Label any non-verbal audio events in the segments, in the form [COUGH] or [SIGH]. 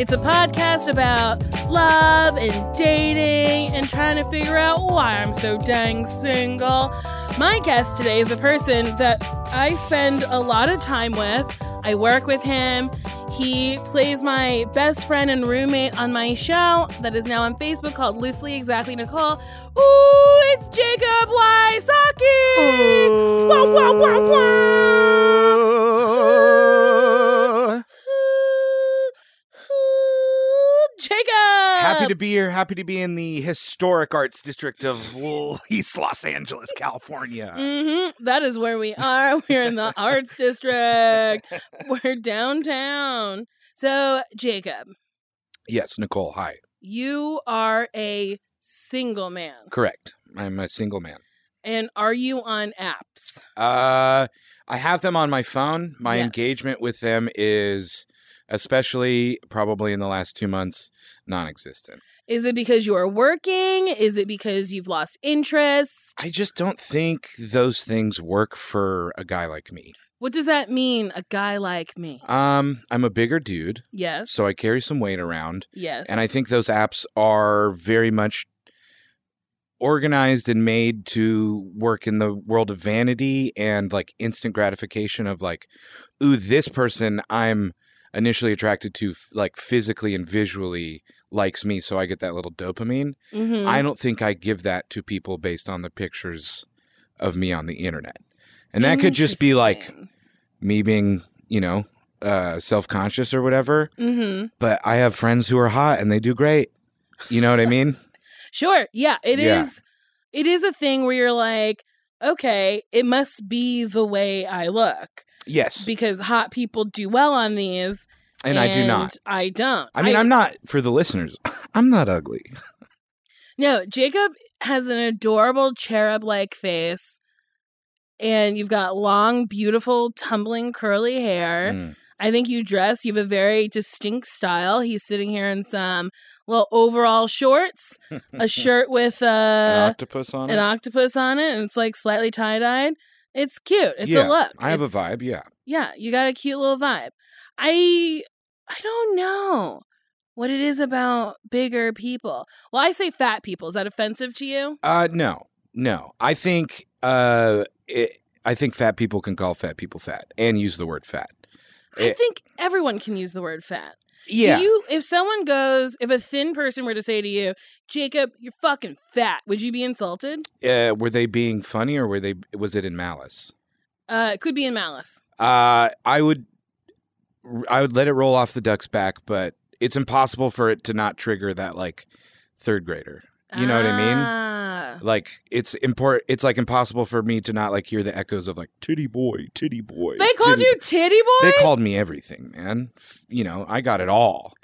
It's a podcast about love and dating and trying to figure out why I'm so dang single. My guest today is a person that I spend a lot of time with. I work with him. He plays my best friend and roommate on my show that is now on Facebook called Loosely Exactly Nicole. Ooh, it's Jacob Wysocki! Wah, wah, wah, wah! To be here. Happy to be in the historic arts district of [LAUGHS] East Los Angeles, California. hmm That is where we are. [LAUGHS] We're in the arts district. We're downtown. So, Jacob, Yes, Nicole. Hi. you are a single man. Correct. I'm a single man. And are you on apps? Uh, I have them on my phone. My Yes. engagement with them is, especially probably in the last two months, non-existent. Is it because you are working? Is it because you've lost interest? I just don't think those things work for a guy like me. What does that mean, a guy like me? Um, I'm a bigger dude, Yes. so I carry some weight around. yes. And I think those apps are very much organized and made to work in the world of vanity and like instant gratification of like, ooh, this person I'm initially attracted to, like physically and visually likes me. So I get that little dopamine. Mhm. I don't think I give that to people based on the pictures of me on the internet. And that could just be like me being, you know, uh, self conscious or whatever. Mhm. But I have friends who are hot and they do great. You know what I [LAUGHS] mean? Sure. Yeah, it is. Yeah. It is a thing where you're like, okay, it must be the way I look Yes. because hot people do well on these, and I do not. I don't. I mean, I, am not, for the listeners, [LAUGHS] I'm not ugly. No, Jacob has an adorable cherub-like face, and you've got long, beautiful, tumbling, curly hair. Mm. I think you dress. You have a very distinct style. He's sitting here in some little overall shorts, [LAUGHS] a shirt with An uh, octopus on an it? octopus on it, and it's like slightly tie dyed. It's cute. It's yeah, a look. I have It's- a vibe, yeah. Yeah, you got a cute little vibe. I I don't know what it is about bigger people. Well, I say fat people. Is that offensive to you? Uh, no, no. I think, uh, it, I think fat people can call fat people fat and use the word fat. I It- think everyone can use the word fat. Yeah. Do you if someone goes if a thin person were to say to you, "Jacob, you're fucking fat." Would you be insulted? uh, were they being funny or were they, was it in malice? Uh it could be in malice. Uh, I would, I would let it roll off the duck's back, but it's impossible for it to not trigger that like third grader. You know what I mean? Like it's important. It's like impossible for me to not like hear the echoes of like titty boy, titty boy. They called titty you Titty Boy? They called me everything, man. You know, I got it all.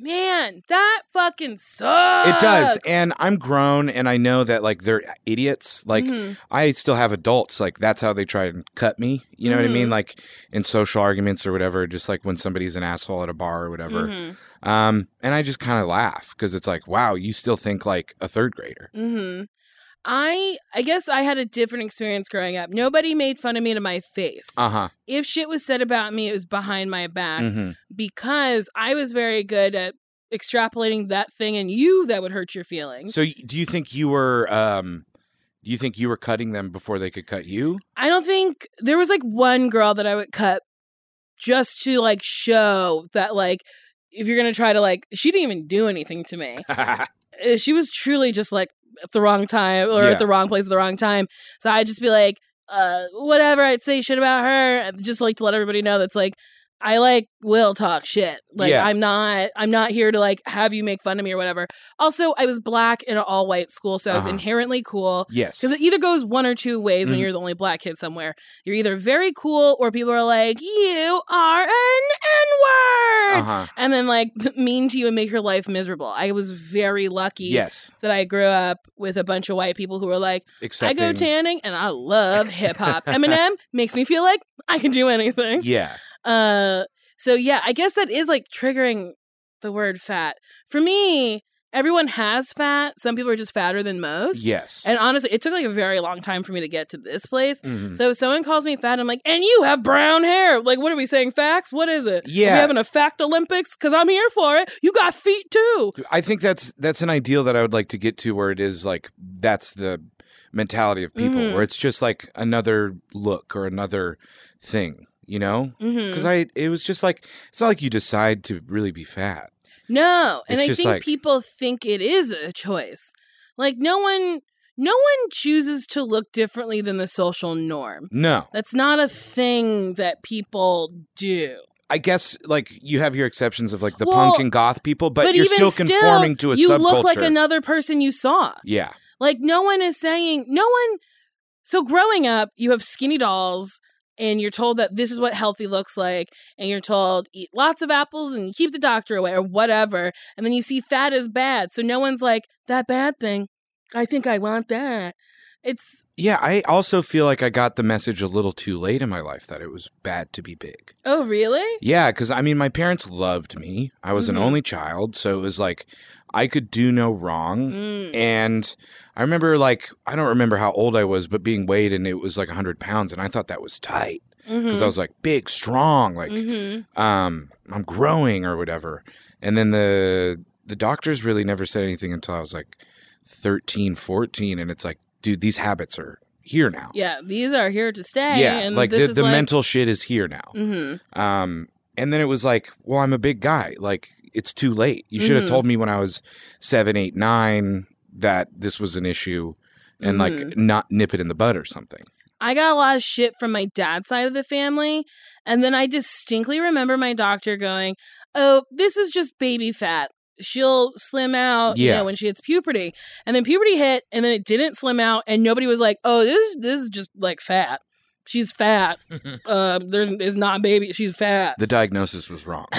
Man, that fucking sucks. It does. And I'm grown and I know that like they're idiots. Like Mhm. I still have adults. Like that's how they try and cut me. You know what I mean? Like in social arguments or whatever, just like when somebody's an asshole at a bar or whatever. Mhm. Um, and I just kind of laugh because it's like, wow, you still think like a third grader. Mm-hmm. I I guess I had a different experience growing up. Nobody made fun of me to my face. Uh huh. if shit was said about me, it was behind my back hmm because I was very good at extrapolating that thing in you that would hurt your feelings. So do you think you were, um, do you think you were cutting them before they could cut you? I don't think there was like one girl that I would cut just to like show that like if you're gonna try to like she didn't even do anything to me. [LAUGHS] Uh, she was truly just like at the wrong time or Yeah. at the wrong place at the wrong time. So I'd just be like, uh, whatever. I'd say shit about her, just like to let everybody know that's like, I like will talk shit. Like Yeah. I'm not, I'm not here to like have you make fun of me or whatever. Also, I was black in an all white school, so I was Uh-huh. inherently cool. yes. Because it either goes one or two ways when Mhm. you're the only black kid somewhere. You're either very cool or people are like, you are an N word. Uh huh. And then like [LAUGHS] mean to you and make your life miserable. I was very lucky Yes. that I grew up with a bunch of white people who were like, Except I go tanning and I love hip hop. [LAUGHS] Eminem makes me feel like I can do anything. Yeah. Uh, so yeah, I guess that is like triggering the word fat. For me, everyone has fat. Some people are just fatter than most. Yes. And honestly, it took like a very long time for me to get to this place. Mhm. So if someone calls me fat, I'm like, and you have brown hair. Like, what are we saying? Facts? What is it? Are Yeah. we having a fact Olympics? Because I'm here for it. You got feet too. I think that's that's an ideal that I would like to get to where it is like that's the mentality of people Mhm. where it's just like another look or another thing, you know? Mm-hmm. Because I it was just like it's not like you decide to really be fat. No, and I think like- people think it is a choice. Like no one no one chooses to look differently than the social norm. No. That's not a thing that people do. I guess like you have your exceptions of like the Well, punk and goth people, but, you're even still conforming to a you subculture. look like another person you saw. yeah. Like no one is saying no one so growing up, you have skinny dolls and you're told that this is what healthy looks like and you're told eat lots of apples and keep the doctor away or whatever and then you see fat is bad. So no one's like that bad thing. I think I want that. It's Yeah, I also feel like I got the message a little too late in my life that it was bad to be big. oh really? Yeah, because I mean, my parents loved me. I was Mhm. an only child, so it was like I could do no wrong. Mm. And I remember, like, I don't remember how old I was, but being weighed and it was like 100 pounds, and I thought that was tight because I was like big, strong, like mm-hmm. um, I'm growing or whatever. And then the the doctors really never said anything until I was like 13, 14, and it's like, dude, these habits are here now. Yeah, these are here to stay. Yeah, and like this the, the like, mental shit is here now. Mm-hmm. Um, and then it was like, well, I'm a big guy. Like, it's too late. You should have Mhm. told me when I was seven, eight, nine that this was an issue and Mhm. like not nip it in the bud or something. I got a lot of shit from my dad's side of the family. And then I distinctly remember my doctor going, Oh, this is just baby fat. She'll slim out, you Yeah. know, when she hits puberty. And then puberty hit and then it didn't slim out and nobody was like, Oh, this this is just like fat. She's fat. [LAUGHS] uh there is not baby, she's fat. The diagnosis was wrong. [LAUGHS]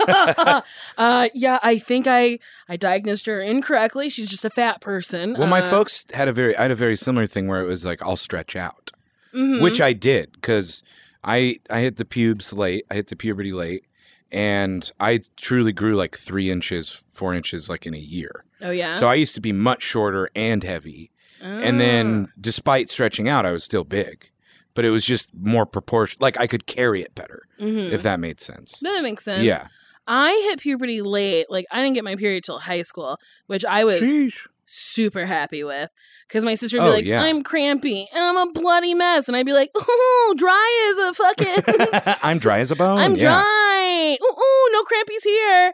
[LAUGHS] uh yeah, I think I I diagnosed her incorrectly. She's just a fat person. well, my Uh, folks had a very, I had a very similar thing where it was like, I'll stretch out, mhm. which I did because I, I hit the pubes late. I hit the puberty late. And I truly grew like three inches, four inches, like in a year. Oh yeah. So I used to be much shorter and heavy. And then, despite stretching out, I was still big, but it was just more proportion. Like I could carry it better, Mhm. if that made sense. that makes sense. Yeah. I hit puberty late. Like I didn't get my period till high school, which I was super happy with. Because my sister would be Oh, like, yeah. "I'm crampy and I'm a bloody mess," and I'd be like, "Oh, dry as a fucking, [LAUGHS] I'm dry as a bone. I'm yeah. dry. Ooh, ooh, no crampies here."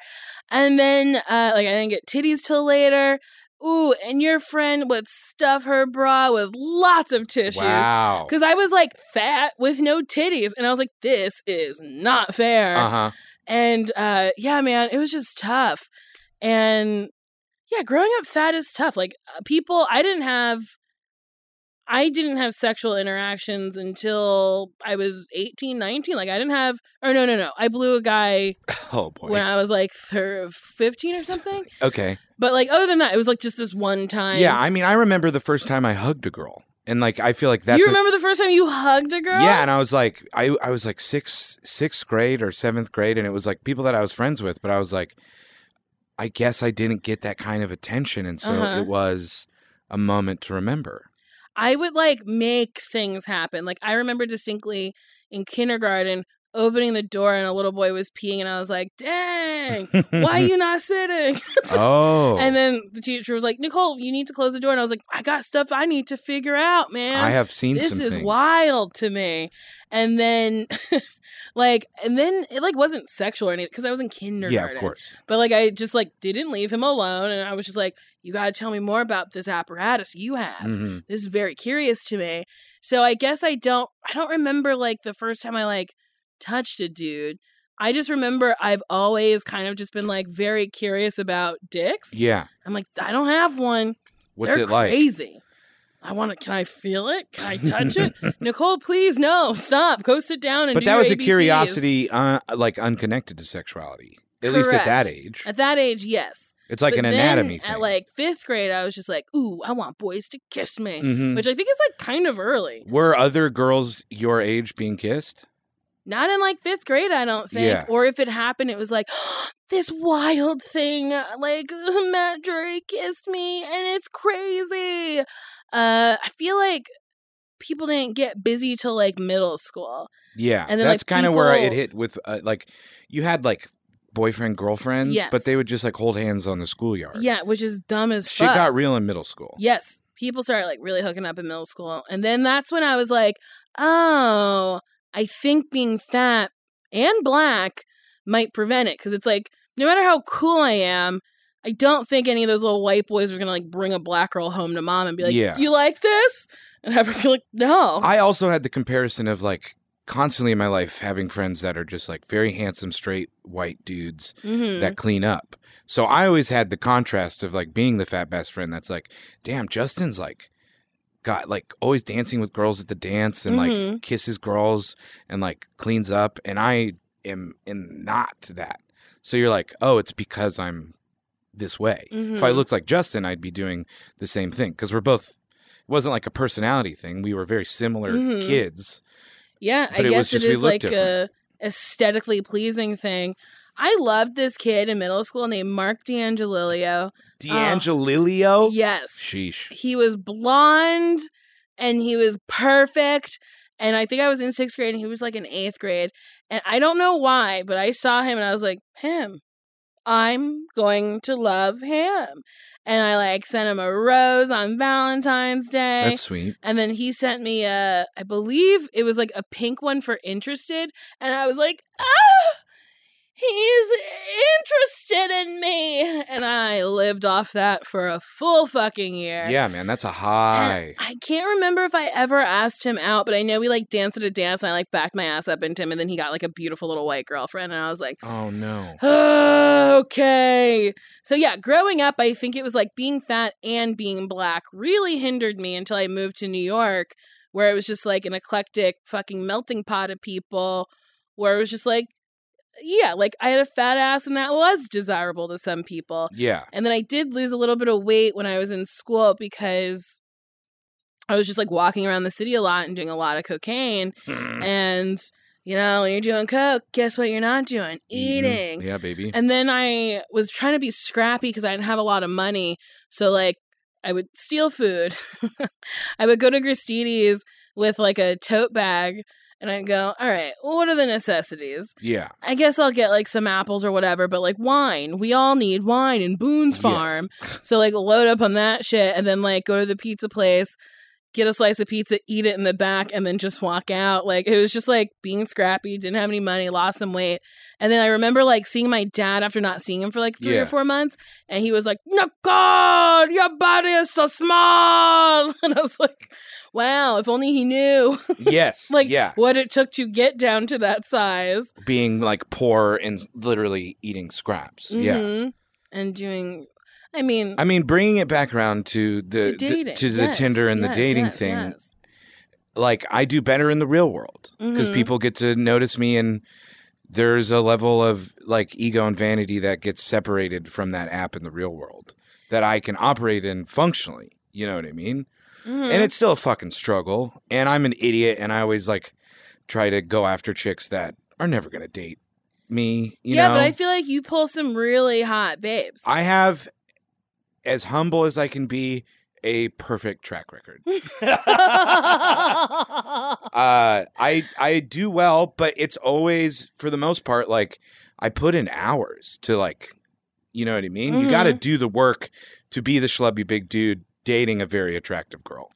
And then, uh, like, I didn't get titties till later. Ooh, and your friend would stuff her bra with lots of tissues. Wow. Because I was like fat with no titties. And I was like, this is not fair. Uh huh. And uh, yeah, man, it was just tough. And yeah, growing up fat is tough. Like uh, people, I didn't have, I didn't have sexual interactions until I was 18, 19. Like I didn't have, or no, no, no. I blew a guy [LAUGHS] Oh boy. when I was like thir- 15 or something. okay. But like other than that, it was like just this one time. Yeah, I mean, I remember the first time I hugged a girl, and like I feel like that's you a- remember the first time you hugged a girl? Yeah, and I was like, I I was like sixth sixth grade or seventh grade, and it was like people that I was friends with, but I was like, I guess I didn't get that kind of attention, and so Uh-huh. it was a moment to remember. I would like make things happen. Like I remember distinctly in kindergarten opening the door and a little boy was peeing and I was like, "Dang, why are [LAUGHS] you not sitting?" oh, [LAUGHS] And then the teacher was like, "Nicole, you need to close the door." And I was like, "I got stuff I need to figure out, man. I have seen this is things. wild to me." And then [LAUGHS] like and then it like wasn't sexual or anything because I was in kindergarten. Yeah, of course. But like I just like didn't leave him alone and I was just like, "You got to tell me more about this apparatus you have." hmm this is very curious to me. So I guess I don't I don't remember like the first time I like touched a dude. I just remember I've always kind of just been like very curious about dicks. Yeah. I'm like, I don't have one. What's They're it like? Crazy. I want to. Can I feel it? Can I touch it? [LAUGHS] Nicole, please, no, stop. Go sit down and. But that was a curiosity, uh, like unconnected to sexuality. At least at that age, At that age, yes. it's like But an anatomy thing. At like fifth grade, I was just like, ooh, I want boys to kiss me, Mhm. which I think is like kind of early. Were other girls your age being kissed? Not in like fifth grade, I don't think. Yeah. Or if it happened, it was like [GASPS] this wild thing. Like [LAUGHS] Matt Drury kissed me, and it's crazy. Uh, I feel like people didn't get busy till like middle school. Yeah, And then, that's like, kind of where it hit with uh, like you had like boyfriend girlfriends, Yes. but they would just like hold hands on the schoolyard. Yeah, which is dumb as shit fuck. got real in middle school. Yes. People started like really hooking up in middle school. And then that's when I was like, oh, I think being fat and black might prevent it. Cause it's like, no matter how cool I am, I don't think any of those little white boys are gonna like bring a black girl home to mom and be like, Yeah. You like this? And have her be like, No. I also had the comparison of like constantly in my life having friends that are just like very handsome, straight white dudes Mhm. that clean up. So I always had the contrast of like being the fat best friend that's like, damn, Justin's like got like always dancing with girls at the dance and Mhm. like kisses girls and like cleans up and I am am not that. So you're like, oh, it's because I'm this way. If I Mhm. looked like Justin, I'd be doing the same thing because we're both. It wasn't like a personality thing. We were very similar Mhm. kids. Yeah, I guess it is like a aesthetically pleasing thing. I loved this kid in middle school named Mark D'Angelilio. D'Angelilio. Yes. Sheesh. he was blonde and he was perfect. And I think I was in sixth grade and he was like in eighth grade. And I don't know why, but I saw him and I was like, him. I'm going to love him. And I like sent him a rose on Valentine's Day. That's sweet. and then he sent me a, I believe it was like a pink one for interested. And I was like, ah, he's interested in me. And I lived off that for a full fucking year. Yeah, man, that's a And high. I can't remember if I ever asked him out, but I know we like danced at a dance and I like backed my ass up into him and then he got like a beautiful little white girlfriend and I was like, Oh no. Oh, okay. So yeah, growing up, I think it was like being fat and being black really hindered me until I moved to New York, where it was just like an eclectic fucking melting pot of people, where it was just like, yeah, like I had a fat ass and that was desirable to some people. Yeah. And then I did lose a little bit of weight when I was in school because I was just like walking around the city a lot and doing a lot of cocaine. Mm. And, you know, when you're doing coke, guess what you're not doing? Mm-hmm. Eating. Yeah, baby. And then I was trying to be scrappy because I didn't have a lot of money. So, like, I would steal food. [LAUGHS] I would go to Gristedes with like a tote bag and I'd go, all right, what are the necessities? yeah. I guess I'll get like some apples or whatever, but like wine. We all need wine in Boone's Farm. So like load up on that shit and then like go to the pizza place, get a slice of pizza, eat it in the back, and then just walk out. Like it was just like being scrappy, didn't have any money, lost some weight. And then I remember like seeing my dad after not seeing him for like three Yeah. or four months, and he was like, No God, your body is so small. [LAUGHS] And I was like, Wow, if only he knew [LAUGHS] Yes. like yeah. what it took to get down to that size. Being like poor and literally eating scraps. Yeah. Mhm. And doing I mean, I mean, bringing it back around to the, to the- to the Yes, Tinder and yes, the dating yes, thing. Like I do better in the real world because Mhm. people get to notice me, and there's a level of like ego and vanity that gets separated from that app in the real world that I can operate in functionally. You know what I mean? Mhm. And it's still a fucking struggle. And I'm an idiot, and I always like try to go after chicks that are never gonna date me. You yeah, know? but I feel like you pull some really hot babes. I have, as humble as I can be, a perfect track record. [LAUGHS] uh, I I do well, but it's always for the most part like I put in hours to like, you know what I mean. You got to do the work to be the schlubby big dude dating a very attractive girl.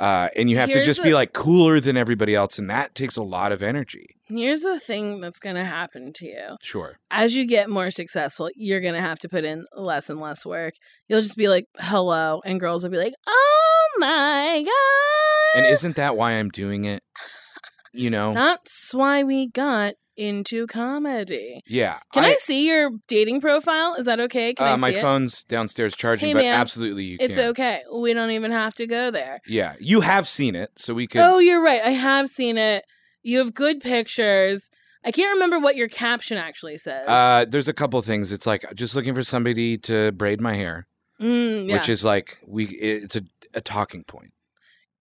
Uh, and you have to Here's just be like cooler than everybody else, and that takes a lot of energy. Here's the thing that's going to happen to you. Sure. As you get more successful, you're going to have to put in less and less work. You'll just be like, hello. And girls will be like, oh my God. And isn't that why I'm doing it? You know? That's why we got into comedy. yeah. Can I, see your dating profile? Is that okay? Can uh, I my it? phone's downstairs charging, Hey, but man, absolutely you It's can. okay. We don't even have to go there. Yeah, you have seen it, so we could. Oh, you're right. I have seen it. You have good pictures. I can't remember what your caption actually says. uh, there's a couple things. It's like just looking for somebody to braid my hair, Mm, yeah. which is like we. It's a, a talking point.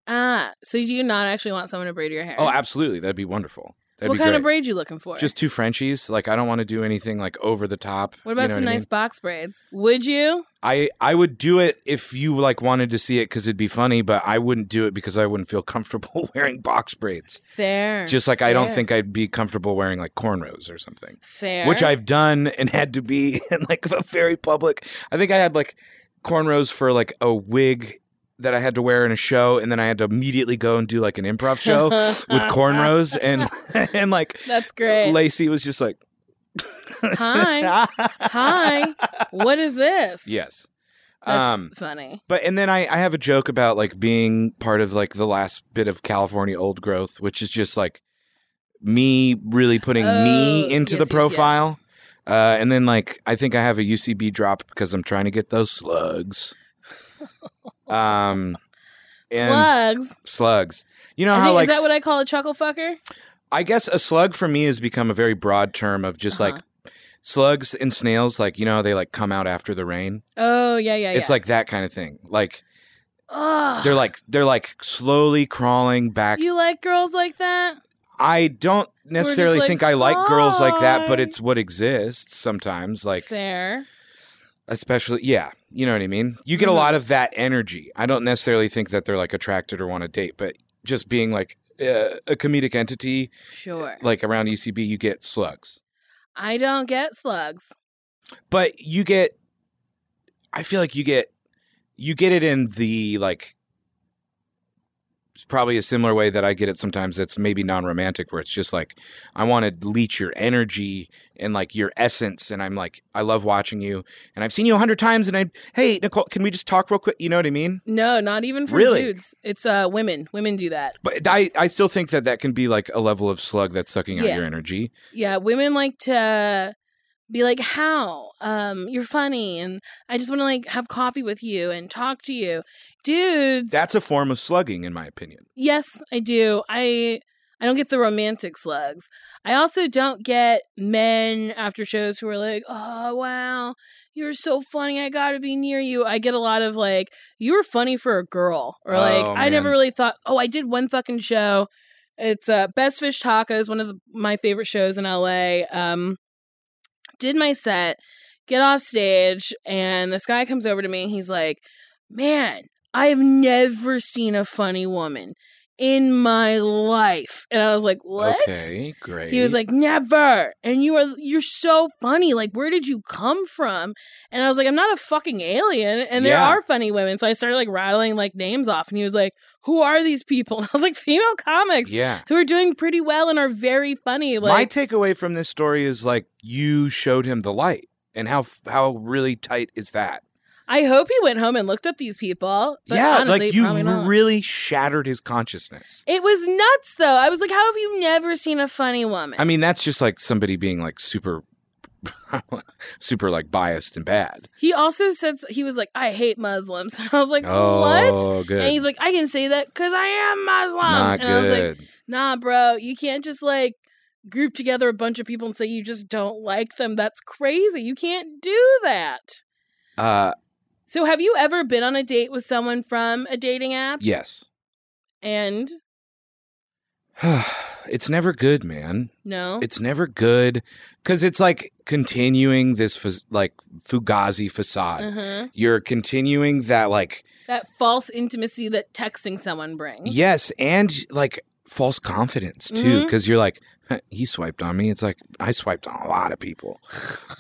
Ah, so do you not actually want someone to braid your hair? Oh, absolutely, that'd be wonderful. That'd what be kind great. of braid you looking for? Just two Frenchies. Like I don't want to do anything like over the top. what you about know some what I nice mean? box braids? Would you? I I would do it if you like wanted to see it because it'd be funny, but I wouldn't do it because I wouldn't feel comfortable [LAUGHS] wearing box braids. Fair. Just like I don't think I'd be comfortable wearing like cornrows or something. fair. which I've done and had to be [LAUGHS] in like a very public. I think I had like cornrows for like a wig that I had to wear in a show, and then I had to immediately go and do like an improv show with [LAUGHS] cornrows, and [LAUGHS] and like That's great. Lacey was just like, Hi. Hi. What is this? yes. That's um, funny. but and then I, I have a joke about like being part of like the last bit of California old growth, which is just like me really putting Oh, me into yes, the yes, profile. Uh, and then like I think I have a UCB drop because I'm trying to get those slugs. [LAUGHS] um, and Slugs. slugs. You know I how think, like is that what I call a chuckle fucker? I guess a slug for me has become a very broad term of just Uh-huh. like slugs and snails. Like you know how they like come out after the rain. Oh yeah, yeah, yeah. It's like that kind of thing. Like Ugh. they're like they're like slowly crawling back. You like girls like that? I don't necessarily like, think I like girls like that, but it's what exists sometimes. Like Fair. especially yeah, you know what I mean. You get a Mhm. lot of that energy. I don't necessarily think that they're like attracted or want to date, but just being like uh, a comedic entity Sure. like around UCB, you get slugs. I don't get slugs. but you get i feel like you get you get it in the like probably a similar way that i get it sometimes that's maybe non-romantic where it's just like i want to leech your energy and like your essence and i'm like i love watching you and i've seen you a hundred times and i hey nicole can we just talk real quick you know what i mean No, not even for Really? dudes. It's uh women. Women do that. but i i still think that that can be like a level of slug that's sucking out your energy Yeah, women like to be like, "How? Um, you're funny, and I just want to like have coffee with you and talk to you." Dudes, that's a form of slugging in my opinion yes, I do. I I don't get the romantic slugs. I also don't get men after shows who are like, "Oh wow, you're so funny. I got to be near you." I get a lot of like, "You were funny for a girl," or like, Oh, "I never really thought." Oh, I did one fucking show. It's uh, Best Fish Tacos, one of the, my favorite shows in LA. Um, did my set, get off stage, and this guy comes over to me and he's like, Man, I have never seen a funny woman in my life. And I was like, What? okay great He was like, "Never." And you are you're so funny. Like, where did you come from? And I was like, "I'm not a fucking alien." And there Yeah. are funny women. So I started like rattling like names off and he was like, "Who are these people?" And [LAUGHS] I was like, "Female comics yeah who are doing pretty well and are very funny." Like, My takeaway from this story is like you showed him the light, and how how really tight is that? I hope he went home and looked up these people. But yeah, honestly, like you really shattered his consciousness. It was nuts though. I was like, "How have you never seen a funny woman?" I mean, that's just like somebody being like super [LAUGHS] super like biased and bad. He also said he was like, "I hate Muslims." [LAUGHS] I was like, "What?" Oh, good. And he's like, "I can say that because I am Muslim." Not and I was like, "Nah, bro, you can't just like group together a bunch of people and say you just don't like them. That's crazy. You can't do that." uh, So, have you ever been on a date with someone from a dating app? yes. And [SIGHS] it's never good, man. no, It's never good because it's like continuing this like fugazi facade. uh-huh. You're continuing that like that false intimacy that texting someone brings. yes, and like false confidence too, because you're like he swiped on me. It's like I swiped on a lot of people,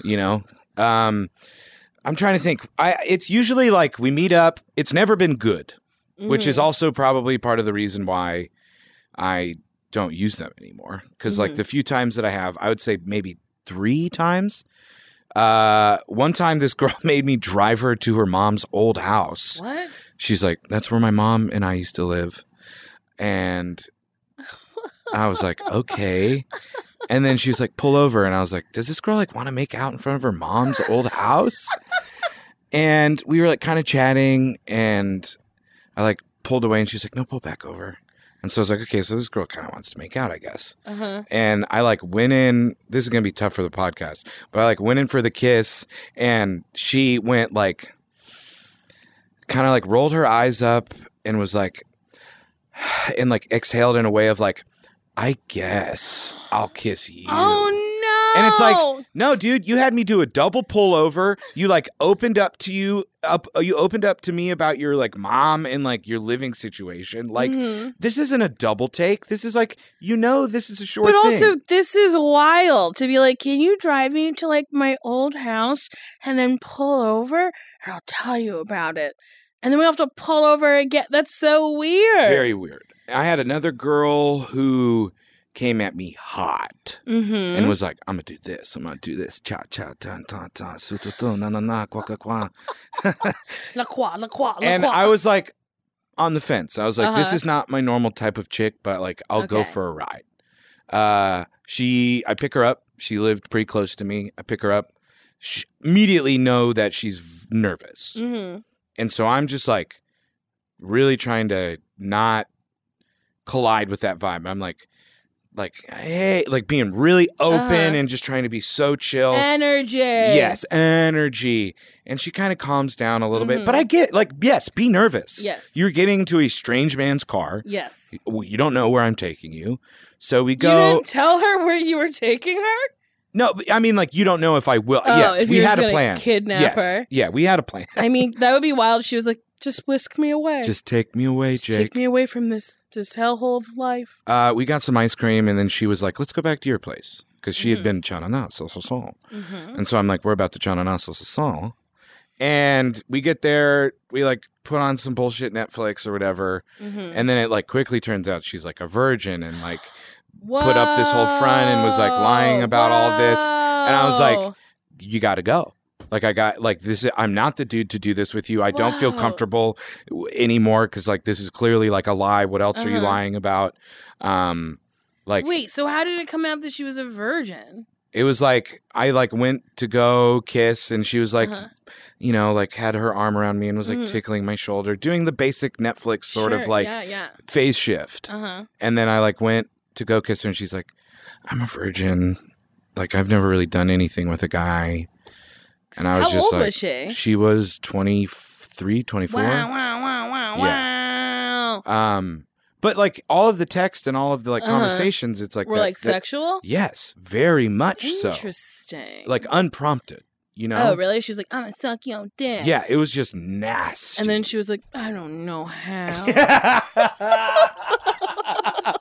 you know. Um, I'm trying to think. I it's usually like we meet up. It's never been good, which is Mhm. also probably part of the reason why I don't use them anymore. Because like Mhm. the few times that I have, I would say maybe three times. Uh, one time this [LAUGHS] girl made me drive her to her mom's old house. what? She's like, "That's where my mom and I used to live," and [LAUGHS] I was like, "Okay." And then she was like, "Pull over," and I was like, "Does this girl like want to make out in front of her mom's old house?" And we were like kind of chatting, and I like pulled away, and she's like, "No, pull back over." And so I was like, "Okay, so this girl kind of wants to make out, I guess." Uh huh. and I like went in. This is gonna be tough for the podcast, but I like went in for the kiss, and she went like, kind of like rolled her eyes up and was like, [SIGHS] and like exhaled in a way of like, I guess I'll kiss you. Oh no! And it's like, no, dude, you had me do a double pull over. You like opened up to you up. You opened up to me about your like mom and like your living situation. Like Mhm. this isn't a double take. This is like you know this is a short. But thing. also, this is wild to be like, can you drive me to like my old house and then pull over and I'll tell you about it. And then we have to pull over again. That's so weird. Very weird. I had another girl who came at me hot Mm-hmm. and was like, "I'm gonna do this. I'm gonna do this. Cha cha ta ta ta su tu tu na na na qua qua qua." La croix, la croix, la And. I was like, on the fence. I was like, "This Uh-huh. is not my normal type of chick, but like, I'll go for a ride." Uh, she, I pick her up. She lived pretty close to me. I pick her up. She, immediately know that she's nervous. Mm-hmm. And so I'm just like really trying to not collide with that vibe. I'm like, like, hey, like being really open Uh-huh. and just trying to be so chill. Energy. Yes, energy. And she kind of calms down a little bit. But I get, like, yes, be nervous. Mm-hmm. Yes. You're getting into a strange man's car. Yes. You don't know where I'm taking you. So we You go. didn't tell her where you were taking her? no, I mean, like, you don't know if I will. Oh, yes, if we had a plan. kidnap yes. her. Yeah, we had a plan. I mean, that would be wild. She was like, just whisk me away. Just take me away, Just Jake. take me away from this this hellhole of life. Uh, we got some ice cream, and then she was like, "Let's go back to your place," because she Mm-hmm. had been chanana so so so. And so I'm like, "We're about to chanana so so so," and we get there, we like put on some bullshit Netflix or whatever, Mm-hmm. and then it like quickly turns out she's like a virgin and like put up this whole front and was, like, lying about all this. And I was like, you got to go. Like I got like this. I'm not the dude to do this with you. I don't feel comfortable anymore because like this is clearly like a lie. What else are you Uh-huh. lying about? Um, like Wait, so how did it come out that she was a virgin? it was like I like went to go kiss and she was like, Uh-huh. you know, like had her arm around me and was like Mhm. tickling my shoulder, doing the basic Netflix sort of like yeah, yeah. phase shift. Uh huh. And then I like went to go kiss her and she's like, I'm a virgin. Like I've never really done anything with a guy. And I was How just old like, was she? she was 23, 24. Wow, wow, wow, wow, wow. Um, but like all of the text and all of the like Uh-huh. conversations, it's like We're that- like that- sexual? Yes, very much so. Interesting. Like unprompted, you know? oh, really? She's like, I'm gonna suck your dick. Yeah, it was just nasty. And then she was like, I don't know how. [LAUGHS]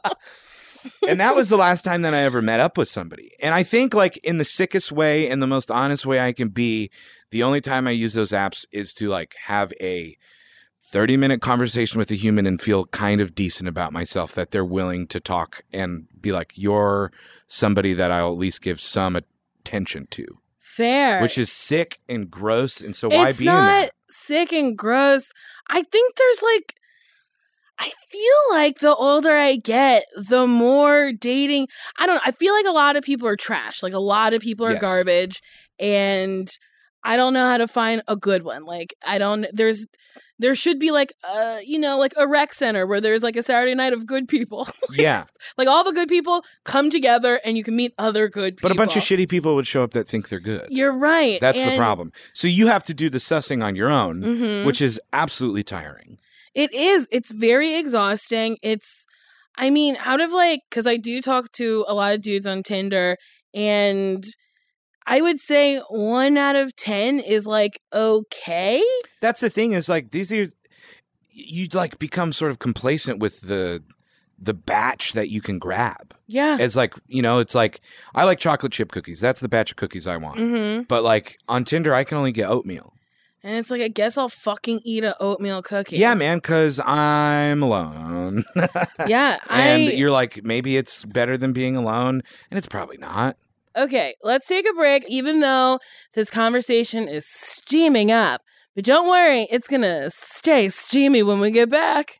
and that was the last time that I ever met up with somebody. And I think like in the sickest way and the most honest way I can be, the only time I use those apps is to like have a 30 minute conversation with a human and feel kind of decent about myself that they're willing to talk and be like, you're somebody that I'll at least give some attention to, Fair. which is sick and gross. And so why it's be in that? sick and gross. I think there's like, I feel like the older I get, the more dating. I don't know. I feel like a lot of people are trash. Like a lot of people are Yes. garbage. And I don't know how to find a good one. Like, I don't, there's, there should be like, uh, you know, like a rec center where there's like a Saturday night of good people. [LAUGHS] Yeah, like all the good people come together and you can meet other good people. but a bunch of shitty people would show up that think they're good. You're right. That's the problem. So you have to do the sussing on your own, Mhm. which is absolutely tiring. It is. It's very exhausting. It's, I mean, out of like, because I do talk to a lot of dudes on Tinder, and I would say one out of 10 is like, okay. That's the thing is like these are you'd like become sort of complacent with the the batch that you can grab. Yeah. It's like, you know, it's like I like chocolate chip cookies. That's the batch of cookies I want. hmm But like on Tinder I can only get oatmeal. And it's like, I guess I'll fucking eat a oatmeal cookie. Yeah, man, cuz I'm alone. [LAUGHS] Yeah. and I, you're like maybe it's better than being alone and it's probably not. Okay, let's take a break, even though this conversation is steaming up. But don't worry, it's gonna stay steamy when we get back.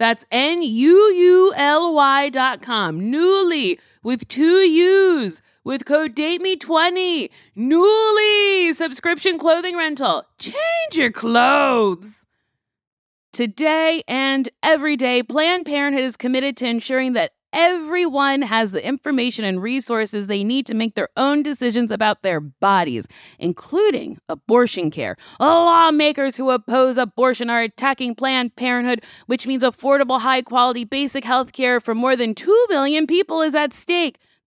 that's n-u-u-l-y dot com. Nuuly with two u's. With code dateme20 nuuly subscription clothing rental. Change your clothes. Today and every day, Planned Parenthood is committed to ensuring that everyone has the information and resources they need to make their own decisions about their bodies, including abortion care. Lawmakers who oppose abortion are attacking Planned Parenthood, which means affordable, high quality, basic health care for more than 2 million people is at stake.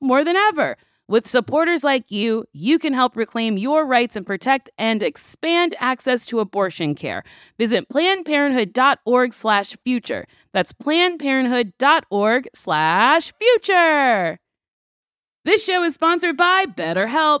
more than ever. With supporters like you, you can help reclaim your rights and protect and expand access to abortion care. Visit plannedparenthood.org slash future. That's plannedparenthood.org slash future. This show is sponsored by BetterHelp.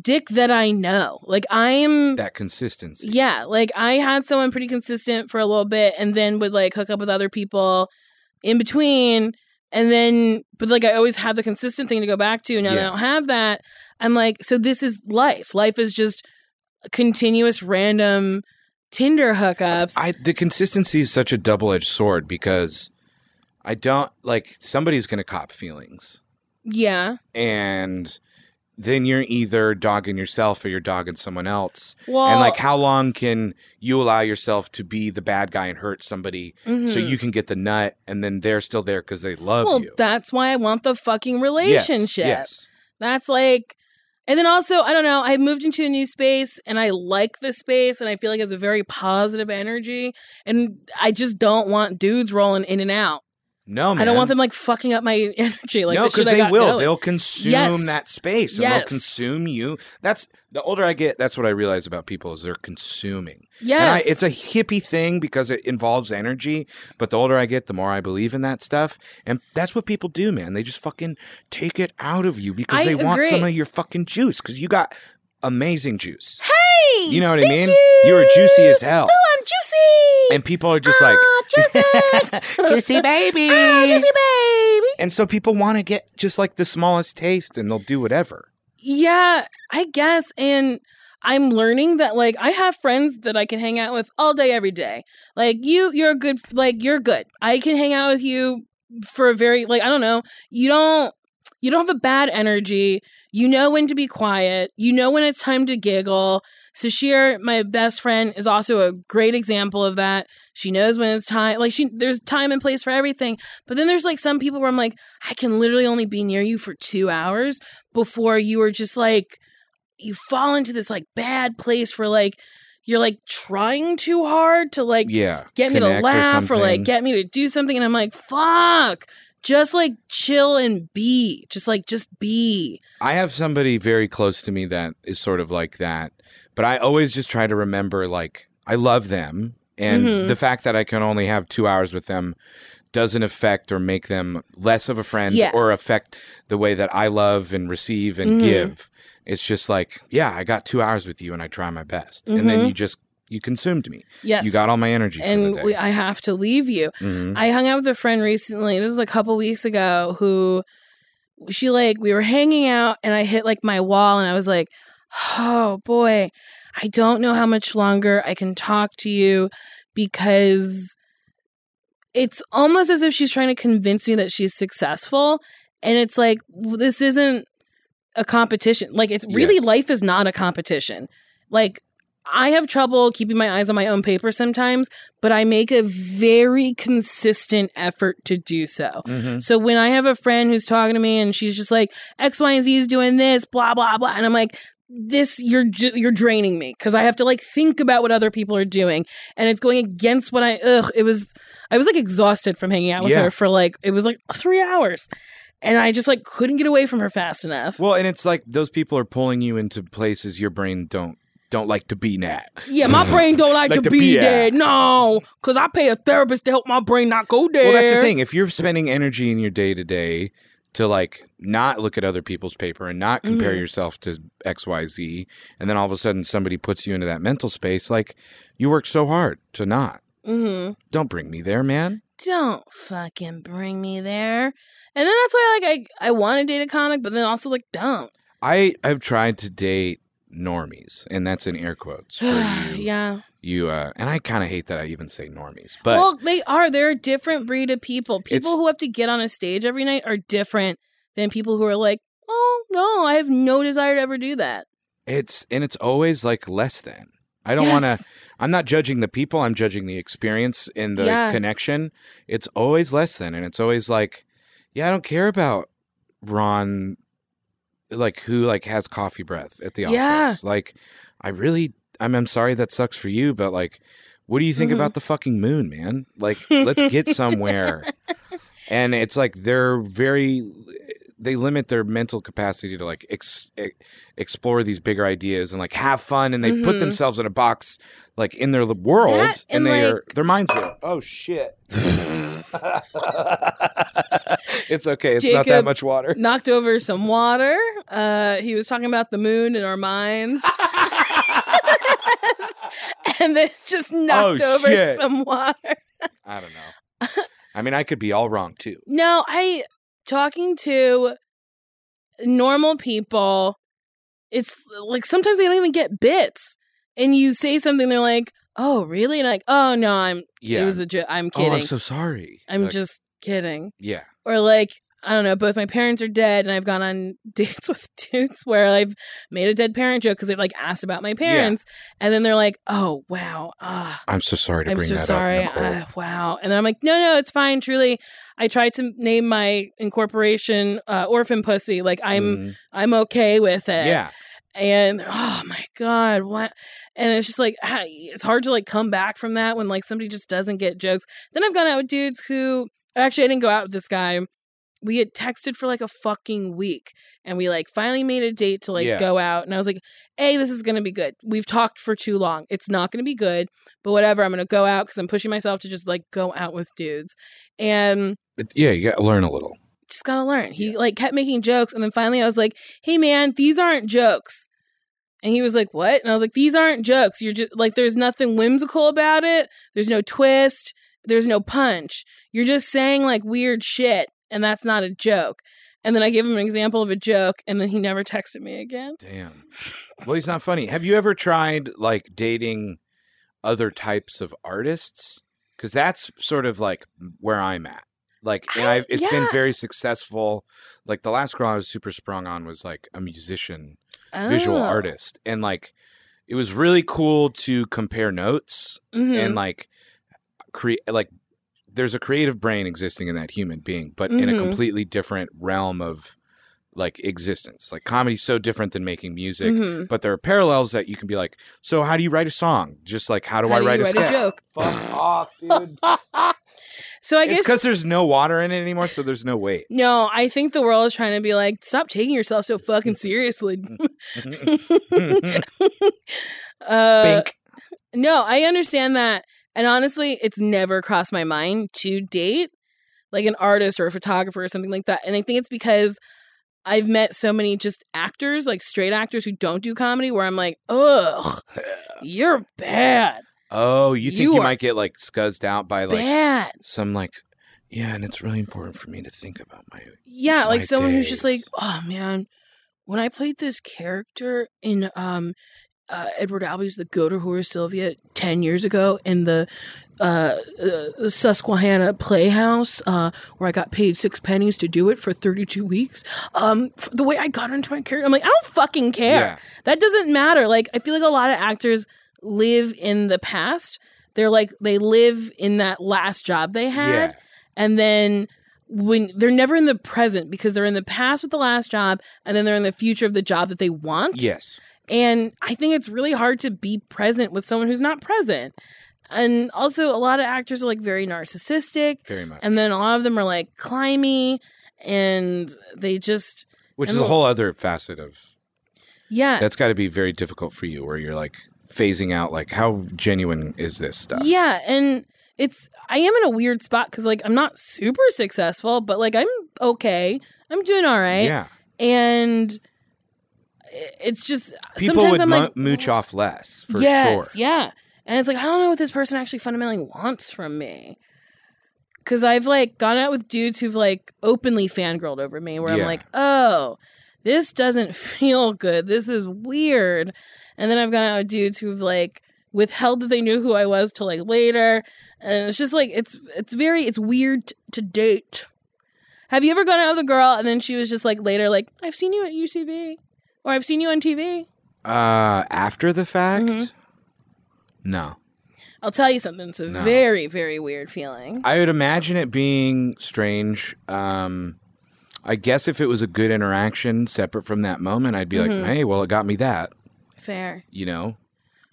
dick that I know. Like I'm That consistency. Yeah, like I had someone pretty consistent for a little bit and then would like hook up with other people in between and then but like I always had the consistent thing to go back to. Now that I don't have that, I'm like so this is life. Life is just continuous random Tinder hookups. I the consistency is such a double edged sword because I don't like somebody's gonna cop feelings. yeah. And then you're either dogging yourself or you're dogging someone else. Well, and like how long can you allow yourself to be the bad guy and hurt somebody so mhm. you can get the nut and then they're still there because they love Well, you. that's why I want the fucking relationship. Yes. That's like, and then also, I don't know, I moved into a new space and I like the space and I feel like it's a very positive energy. And I just don't want dudes rolling in and out. No, man. I don't want them like fucking up my [LAUGHS] energy. Like, no, because they will. going. They'll consume Yes. that space. Yes. They'll consume you. That's the older I get. That's what I realize about people is they're consuming. I, it's a hippie thing because it involves energy. But the older I get, the more I believe in that stuff. And that's what people do, man. They just fucking take it out of you because I they want some of your fucking juice because you got amazing juice. hey, You know what I mean? You. You are juicy as hell. Oh, I'm juicy. And people are just like, Ah, juicy. [LAUGHS] juicy baby. Ah, juicy baby. And so people want to get just like the smallest taste and they'll do whatever. Yeah, I guess. And I'm learning that like I have friends that I can hang out with all day, every day. Like you, you're a good, like you're good. I can hang out with you for a very, like, I don't know. You don't, you don't have a bad energy. You know when to be quiet. You know when it's time to giggle. Sasheer, my best friend, is also a great example of that. She knows when it's time. Like she, there's time and place for everything. But then there's like some people where I'm like, I can literally only be near you for two hours before you are just like, you fall into this like bad place where like you're like trying too hard to like Yeah. get me to connect or laugh or, like get me to do something, and I'm like, fuck. Just like chill and be. Just like just be. I have somebody very close to me that is sort of like that, but I always just try to remember like I love them, and Mhm. the fact that I can only have two hours with them doesn't affect or make them less of a friend Yeah. or affect the way that I love and receive and Mhm. give. It's just like, yeah, I got two hours with you, and I try my best, and then Mhm. you just you consumed me. Yes. You got all my energy, for and the day. we, I have to leave you. Mhm. I hung out with a friend recently. This was a couple weeks ago. Who she like we were hanging out, and I hit like my wall, and I was like, "Oh boy, I don't know how much longer I can talk to you because it's almost as if she's trying to convince me that she's successful, and it's like this isn't a competition. Like it's really Yes. life is not a competition. Like I have trouble keeping my eyes on my own paper sometimes, but I make a very consistent effort to do so. Mhm. So when I have a friend who's talking to me and she's just like, X, Y, and Z is doing this, blah, blah, blah. And I'm like, this you're you're draining me because I have to like think about what other people are doing, and it's going against what I. Ugh, it was. I was like exhausted from hanging out with Yeah. her for like it was like three hours, and I just like couldn't get away from her fast enough. Well, and it's like those people are pulling you into places your brain don't don't like to be at. Yeah, my brain don't like, [LAUGHS] Like to, to be, be there. No, because I pay a therapist to help my brain not go there. Well, that's the thing. If you're spending energy in your day to day to like not look at other people's paper and not compare Mhm. yourself to XYZ, and then all of a sudden somebody puts you into that mental space, like you work so hard to not. Mm-hmm. Don't bring me there, man. Don't fucking bring me there. And then that's why like I I want to date a comic, but then also like don't. I, I have tried to date normies, and that's in air quotes for [SIGHS] you. yeah. You uh, and I kind of hate that I even say normies, but well, they are. They're a different breed of people. People who have to get on a stage every night are different than people who are like, oh no, I have no desire to ever do that. it's and it's always like less than. I don't want to. I'm not judging the people. I'm judging the experience and the Yeah. connection. It's always less than, and it's always like, yeah, I don't care about Ron, like who like has coffee breath at the office. Yeah. Like, I really, I'm, I'm sorry that sucks for you, but like, what do you think Mhm. about the fucking moon, man? Like, let's [LAUGHS] get somewhere. And it's like they're very, they limit their mental capacity to like ex, explore these bigger ideas and like have fun, and they put Mhm. themselves in a box like in their world, That and, and, they are their minds there. Oh shit! [LAUGHS] [LAUGHS] it's okay. It's not that much water. [LAUGHS] Knocked over some water. Uh, he was talking about the moon in our minds. [LAUGHS] and then just knocked Oh, over shit. some water. I don't know. I mean, I could be all wrong too. No, I talking to normal people. It's like sometimes they don't even get bits, and you say something, they're like, "Oh, really?" And like, "Oh no, I'm. Yeah. It was a joke. I'm kidding oh. I'm so sorry. I'm Like, just kidding." yeah. Or like, I don't know. Both my parents are dead, and I've gone on [LAUGHS] dates with dudes where I've made a dead parent joke because they've like asked about my parents, and then they're like, "Oh wow, ah." I'm so sorry to I'm bring so that sorry. up. Uh, wow. And then I'm like, no, no, it's fine. Truly, I tried to name my incorporation uh, orphan pussy. Like I'm, Mhm. I'm okay with it. yeah. And oh my god, what? And it's just like it's hard to like come back from that when like somebody just doesn't get jokes. Then I've gone out with dudes who actually I didn't go out with this guy. We had texted for like a fucking week, and we like finally made a date to like Yeah. go out. And I was like, "Hey, this is gonna be good. We've talked for too long. It's not gonna be good, but whatever. I'm gonna go out because I'm pushing myself to just like go out with dudes." And But yeah, you got to learn a little. Just gotta learn. He like kept making jokes, and then finally I was like, "Hey man, these aren't jokes." And he was like, "What?" And I was like, "These aren't jokes. You're just like, there's nothing whimsical about it. There's no twist. There's no punch. You're just saying like weird shit, and that's not a joke." And then I gave him an example of a joke, and then he never texted me again. Damn. Well, he's not funny. Have you ever tried like dating other types of artists? Because that's sort of like where I'm at. Like, and I- I've it's been very successful. Like the last girl I was super sprung on was like a musician, visual Oh. artist, and like it was really cool to compare notes Mhm. and like create like there's a creative brain existing in that human being but in a Mhm. completely different realm of like existence like comedy's so different than making music Mhm. but there are parallels that you can be like so how do you write a song just like how do How i do write, you a, write a joke? fuck off dude [LAUGHS] So I it's guess because there's no water in it anymore so there's no weight no, I think the world is trying to be like, stop taking yourself so fucking [LAUGHS] seriously. [LAUGHS] [LAUGHS] uh, Bink. No, I understand that. And honestly, it's never crossed my mind to date like an artist or a photographer or something like that. And I think it's because I've met so many just actors, like straight actors who don't do comedy, where I'm like, ugh, [SIGHS] you're bad. Oh you think You you, might get like scuzzed out by like bad. some like yeah and it's really important for me to think about my Yeah, like my someone who's just like, oh man, when I played this character in um uh, Edward Albee's The Goat Horror Sylvia 10 years ago in the uh, uh, Susquehanna Playhouse, uh, where I got paid six pennies to do it for 32 weeks. Um, f- the way I got into my character, I'm like, I don't fucking care. Yeah. That doesn't matter. Like, I feel like a lot of actors live in the past. They're like, they live in that last job they had yeah and then when they're never in the present because they're in the past with the last job and then they're in the future of the job that they want yes And I think it's really hard to be present with someone who's not present. And also, a lot of actors are like very narcissistic. Very much. And then a lot of them are like climby and they just, Which is a whole other facet of yeah. that's got to be very difficult for you where you're like phasing out like how genuine is this stuff Yeah, and it's I am in a weird spot because like I'm not super successful, but like I'm okay. I'm doing all right. yeah and it's just people sometimes would I'm like mooch off less for yes, sure yeah, and it's like I don't know what this person actually fundamentally wants from me. Cause I've like gone out with dudes who've like openly fangirled over me, where I'm like, oh, this doesn't [LAUGHS] feel good. This is weird. And then I've gone out with dudes who've like withheld that they knew who I was till like later, and it's just like it's it's very it's weird t- to date. Have you ever gone out with a girl and then she was just like later like I've seen you at UCB or I've seen you on TV? uh after the fact Mhm. no I'll tell you something. It's a No. very very weird feeling. i would imagine it being strange um i guess if it was a good interaction separate from that moment i'd be Mm-hmm. like hey well it got me that Fair. you know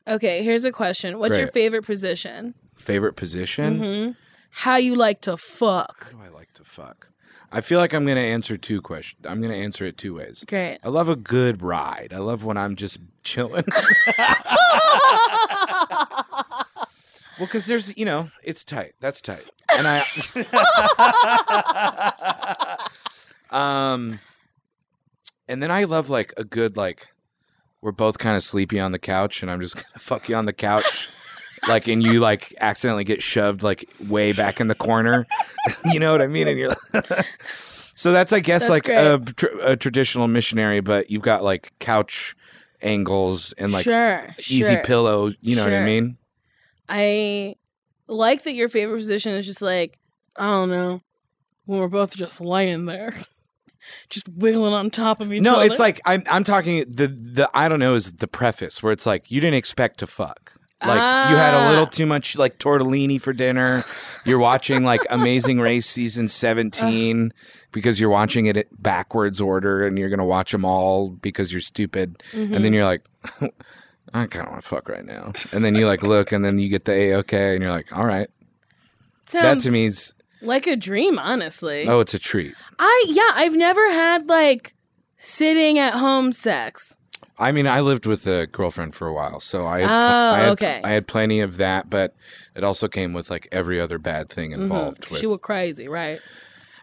Okay, here's a question. What's your favorite position? favorite position hmm How you like to fuck? How do I like to fuck? I feel like I'm going to answer two questions. I'm going to answer it two ways. Great. I love a good ride. I love when I'm just chilling. [LAUGHS] [LAUGHS] well, because there's, you know, it's tight. That's tight. And I, [LAUGHS] um, and then I love like a good like, we're both kind of sleepy on the couch, and I'm just gonna [LAUGHS] fuck you on the couch, like, and you like accidentally get shoved like way back in the corner. [LAUGHS] you know what I mean? And you're. [LAUGHS] So that's, I guess, That's like a, tr- a traditional missionary, but you've got like couch angles and like sure. easy sure. pillow. You know what I mean? I like that your favorite position is just like, I don't know, when we're both just laying there, just wiggling on top of each No, other. No, it's like I'm I'm talking the the I don't know is the preface where it's like you didn't expect to fuck. Like you had a little Ah. too much like tortellini for dinner. You're watching like Amazing Race season [LAUGHS] 17 because you're watching it at backwards order and you're going to watch them all because you're stupid. Mm-hmm. And then you're like [LAUGHS] I kind of want to fuck right now. And then you like look and then you get the A okay and you're like, "All right." That to me is like a dream, honestly. oh, it's a treat. I yeah, I've never had like sitting at home sex. I mean, I lived with a girlfriend for a while, so I had, Oh, I had, okay. I had plenty of that, but it also came with like every other bad thing involved. Mm-hmm. She was crazy, right?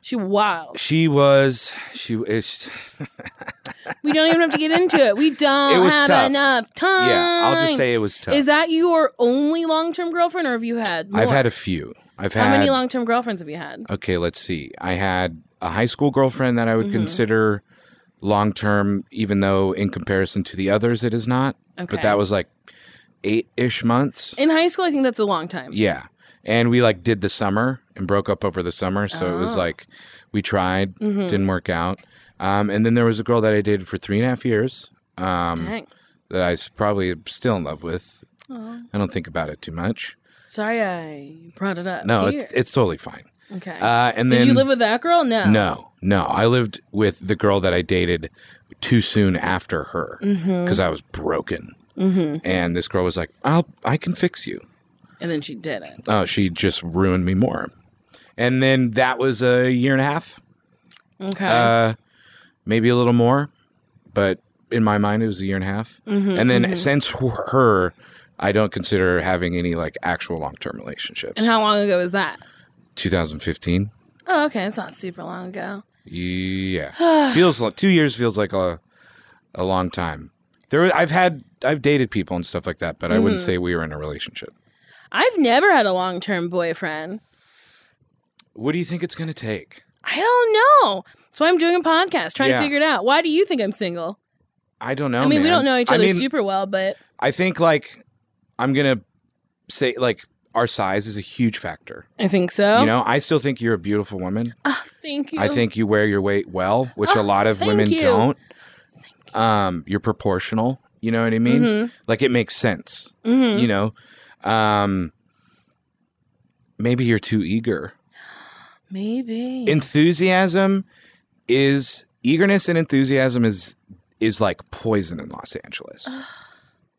She wild. she was she is [LAUGHS] We don't even have to get into it. We don't It have tough. enough time. yeah. I'll just say it was tough. Is that your only long term girlfriend, or have you had more? I've had a few. I've had How many long term girlfriends have you had? okay. Let's see. I had a high school girlfriend that I would Mm-hmm. consider long term, even though in comparison to the others, it is not. Okay. But that was like eight ish months. In high school, I think that's a long time. Yeah. And we like did the summer and broke up over the summer. So it Oh. was like we tried, Mm-hmm. didn't work out. Um, and then there was a girl that I dated for three and a half years um, that I probably still in love with. Aw. I don't think about it too much. Sorry, I brought it up. No, here. it's it's totally fine. okay. Uh, and Did then you live with that girl? No. no, no, I lived with the girl that I dated too soon after her Mm-hmm. because I was broken. Mm-hmm. And this girl was like, "I'll I can fix you." And then she did it. Oh, she just ruined me more. And then that was a year and a half. Okay. Uh, maybe a little more, but in my mind, it was a year and a half. Mm-hmm, and then since her, I don't consider having any like actual long term relationships. and how long ago was that? 2015. Oh, okay. It's not super long ago. Yeah, [SIGHS] feels like two years feels like a a long time. There, I've had I've dated people and stuff like that, but I Mm-hmm. wouldn't say we were in a relationship. I've never had a long term boyfriend. What do you think it's going to take? I don't know. So I'm doing a podcast trying Yeah. to figure it out. Why do you think I'm single? I don't know. I mean, we don't know each I other mean, super well, but I think like I'm gonna say like our size is a huge factor. I think so. You know, I still think you're a beautiful woman. Ah, thank you. I think you wear your weight well, which Oh, a lot of thank women you. don't. Um, you're proportional. You know what I mean? Mm-hmm. Like it makes sense. You know, um, maybe you're too eager. [GASPS] maybe. Enthusiasm is eagerness and enthusiasm is is like poison in Los Angeles.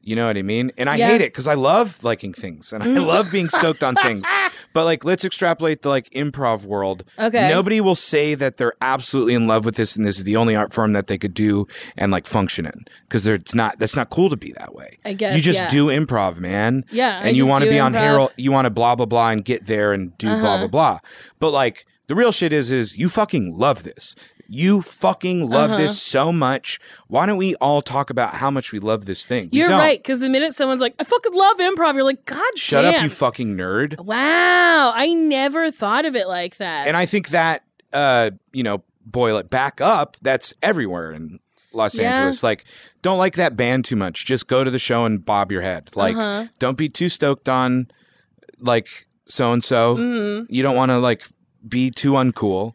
You know what I mean? And I Yeah. hate it because I love liking things and I love being stoked on things. [LAUGHS] But like, let's extrapolate the like improv world. Okay. Nobody will say that they're absolutely in love with this and this is the only art form that they could do and like function in because it's not. That's not cool to be that way. I guess, you just yeah. do improv, man. Yeah, I and you want to be on improv. Harold. You want to blah blah blah and get there and do blah Uh-huh. blah blah. But like the real shit is, is you fucking love this. You fucking love Uh-huh. this so much. Why don't we all talk about how much we love this thing? We You're don't. right, because the minute someone's like, I fucking love improv, you're like, God Shut damn. up, you fucking nerd. wow, I never thought of it like that. And I think that, uh, you know, boil it back up. That's everywhere in Los Yeah. Angeles. Like, don't like that band too much. Just go to the show and bob your head. Like, Uh-huh. don't be too stoked on, like, so and so. You don't want to, like, be too uncool.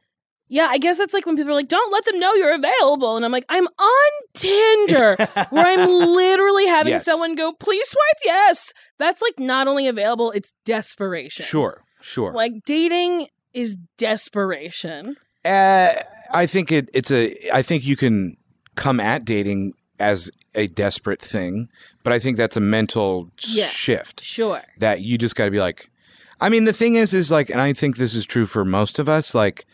Yeah, I guess that's like when people are like, don't let them know you're available. And I'm like, I'm on Tinder where I'm [LAUGHS] literally having Yes. someone go, please swipe yes. That's like not only available, it's desperation. Sure, sure. Like dating is desperation. Uh, I think it, it's a. I think you can come at dating as a desperate thing, but I think that's a mental Yeah. shift Sure. that you just got to be like. I mean, the thing is, is like, and I think this is true for most of us. Like,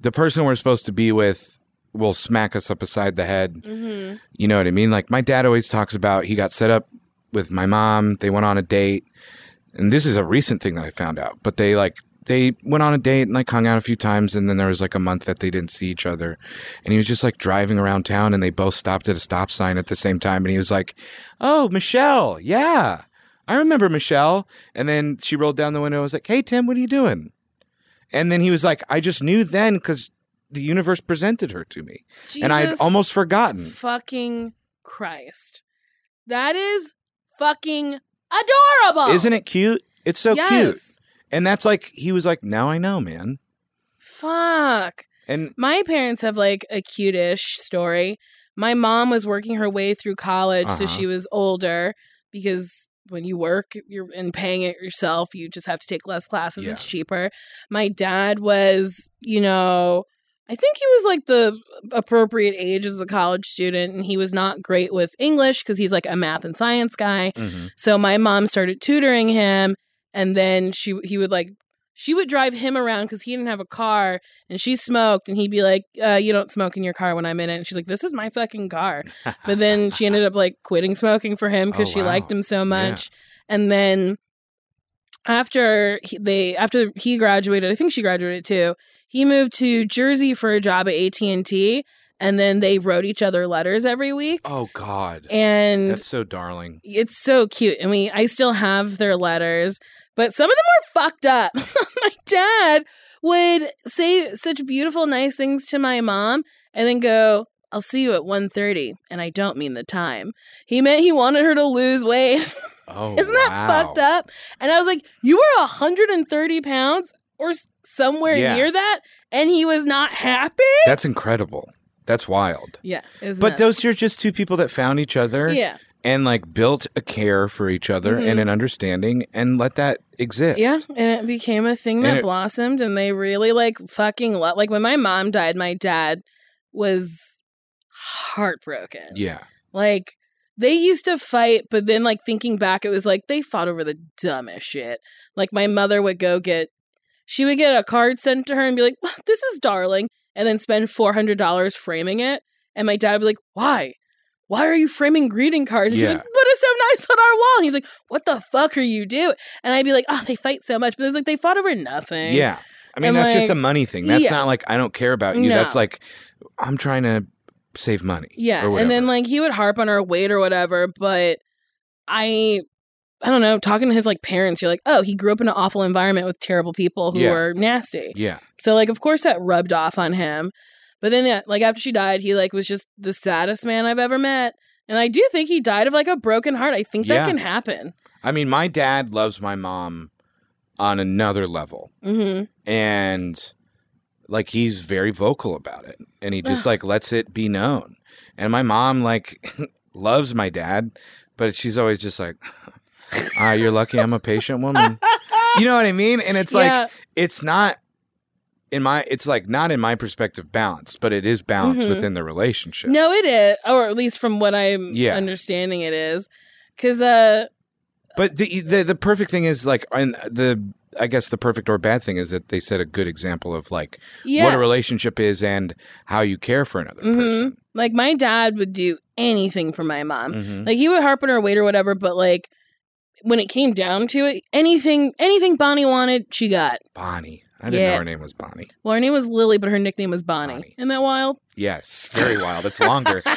the person we're supposed to be with will smack us up beside the head. Mm-hmm. You know what I mean? Like, my dad always talks about he got set up with my mom. They went on a date, and this is a recent thing that I found out. But they like they went on a date and like hung out a few times, and then there was like a month that they didn't see each other. And he was just like driving around town, and they both stopped at a stop sign at the same time, and he was like, "Oh, Michelle, yeah." I remember Michelle. And then she rolled down the window and was like, Hey, Tim, what are you doing? And then he was like, I just knew then because the universe presented her to me. and I'd Jesus almost forgotten. fucking Christ. That is fucking adorable. Isn't it cute? It's so cute. And that's like, he was like, Now I know, man. Fuck. And My parents have like a cute-ish story. My mom was working her way through college, so Uh-huh. she was older because when you work you're and paying it yourself, you just have to take less classes. Yeah. It's cheaper. My dad was, you know, I think he was like the appropriate age as a college student, and he was not great with English because he's like a math and science guy. Mhm. So my mom started tutoring him, and then she he would like she would drive him around because he didn't have a car, and she smoked, and he'd be like, uh, "You don't smoke in your car when I'm in it." And she's like, "This is my fucking car." [LAUGHS] But then she ended up like quitting smoking for him because Oh, she wow. liked him so much, and then after he, they after he graduated, I think she graduated too. He moved to Jersey for a job at AT and then they wrote each other letters every week. oh, God. And That's so darling. it's so cute. And we I still have their letters, but some of them are fucked up. [LAUGHS] my dad would say such beautiful, nice things to my mom and then go, I'll see you at 1.30. And I don't mean the time. He meant he wanted her to lose weight. [LAUGHS] Oh, Isn't that wow. fucked up? And I was like, you were 130 pounds or somewhere Yeah. near that, and he was not happy? That's incredible. That's wild. Yeah. But it? those are just two people that found each other Yeah. And like built a care for each other Mhm. and an understanding and let that exist. Yeah, and it became a thing that And it- blossomed, and they really like fucking lo- like when my mom died. My dad was heartbroken. Yeah. Like they used to fight, but then like thinking back, it was like they fought over the dumbest shit. Like my mother would go get, she would get a card sent to her and be like, "This is darling," and then spend four hundred dollars framing it. And my dad would be like, "Why? Why are you framing greeting cards?" And Yeah. like, "But it's so nice on our wall." And he's like, "What the fuck are you doing?" And I'd be like, "Oh, they fight so much," but it's like they fought over nothing. Yeah. I mean, And, that's just a money thing. That's yeah. not like I don't care about you. No. That's like I'm trying to save money. Yeah, and then like he would harp on our weight or whatever, but I I don't know, talking to his like parents, you're like, "Oh, he grew up in an awful environment with terrible people who Yeah. were nasty." Yeah. So like of course that rubbed off on him. But then yeah, like after she died, he like was just the saddest man I've ever met. And I do think he died of like a broken heart. I think that can happen. I mean, my dad loves my mom on another level. Mhm. And like he's very vocal about it. And he just like lets it be known. And my mom like [LAUGHS] loves my dad, but she's always just like [LAUGHS] Ah, you're lucky I'm a patient woman. You know what I mean? And it's Yeah. like it's not in my it's like not in my perspective balanced, but it is balanced Mhm. within the relationship. No, it is, or at least from what I'm Yeah. understanding, it is. Because uh, But the, the the perfect thing is like and the I guess the perfect or bad thing is that they set a good example of like yeah, what a relationship is and how you care for another Mhm. person. like my dad would do anything for my mom. Mhm. Like he would harp on her weight or whatever, but like when it came down to it, anything anything Bonnie wanted, she got. Bonnie. I didn't Yeah. know her name was Bonnie. Well, her name was Lily, but her nickname was Bonnie. Bonnie. Isn't that wild? Yes, very wild. It's longer. [LAUGHS]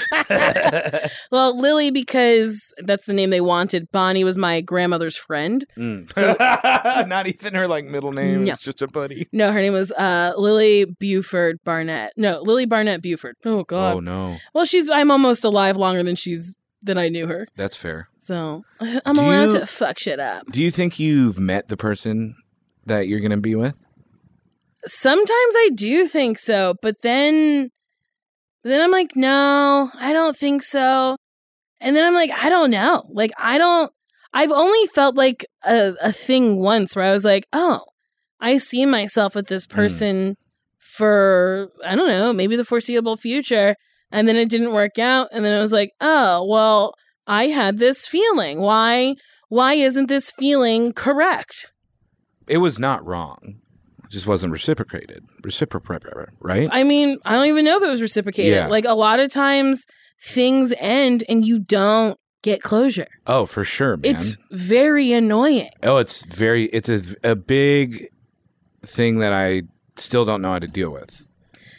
Well, Lily because that's the name they wanted. Bonnie was my grandmother's friend. Mm. [LAUGHS] Not even her like middle name. No. It's just a buddy. No, her name was uh, Lily Buford Barnett. No, Lily Barnett Buford. Oh God. Oh no, Well, she's I'm almost alive longer than she's than I knew her. that's fair. So [LAUGHS] I'm Do allowed you- to fuck shit up. Do you think you've met the person that you're gonna be with? Sometimes I do think so, but then then I'm like, no, I don't think so. And then I'm like, I don't know. Like I don't I've only felt like a, a thing once where I was like, oh, I see myself with this mm. person for I don't know, maybe the foreseeable future. And then it didn't work out. And then it was like, oh, well, I had this feeling. Why why isn't this feeling correct? It was not wrong. Just wasn't reciprocated. Reciprocated, right? I mean, I don't even know if it was reciprocated. Yeah. Like a lot of times things end and you don't get closure. oh, for sure, man. It's very annoying. oh, it's very. It's a a big thing that I still don't know how to deal with.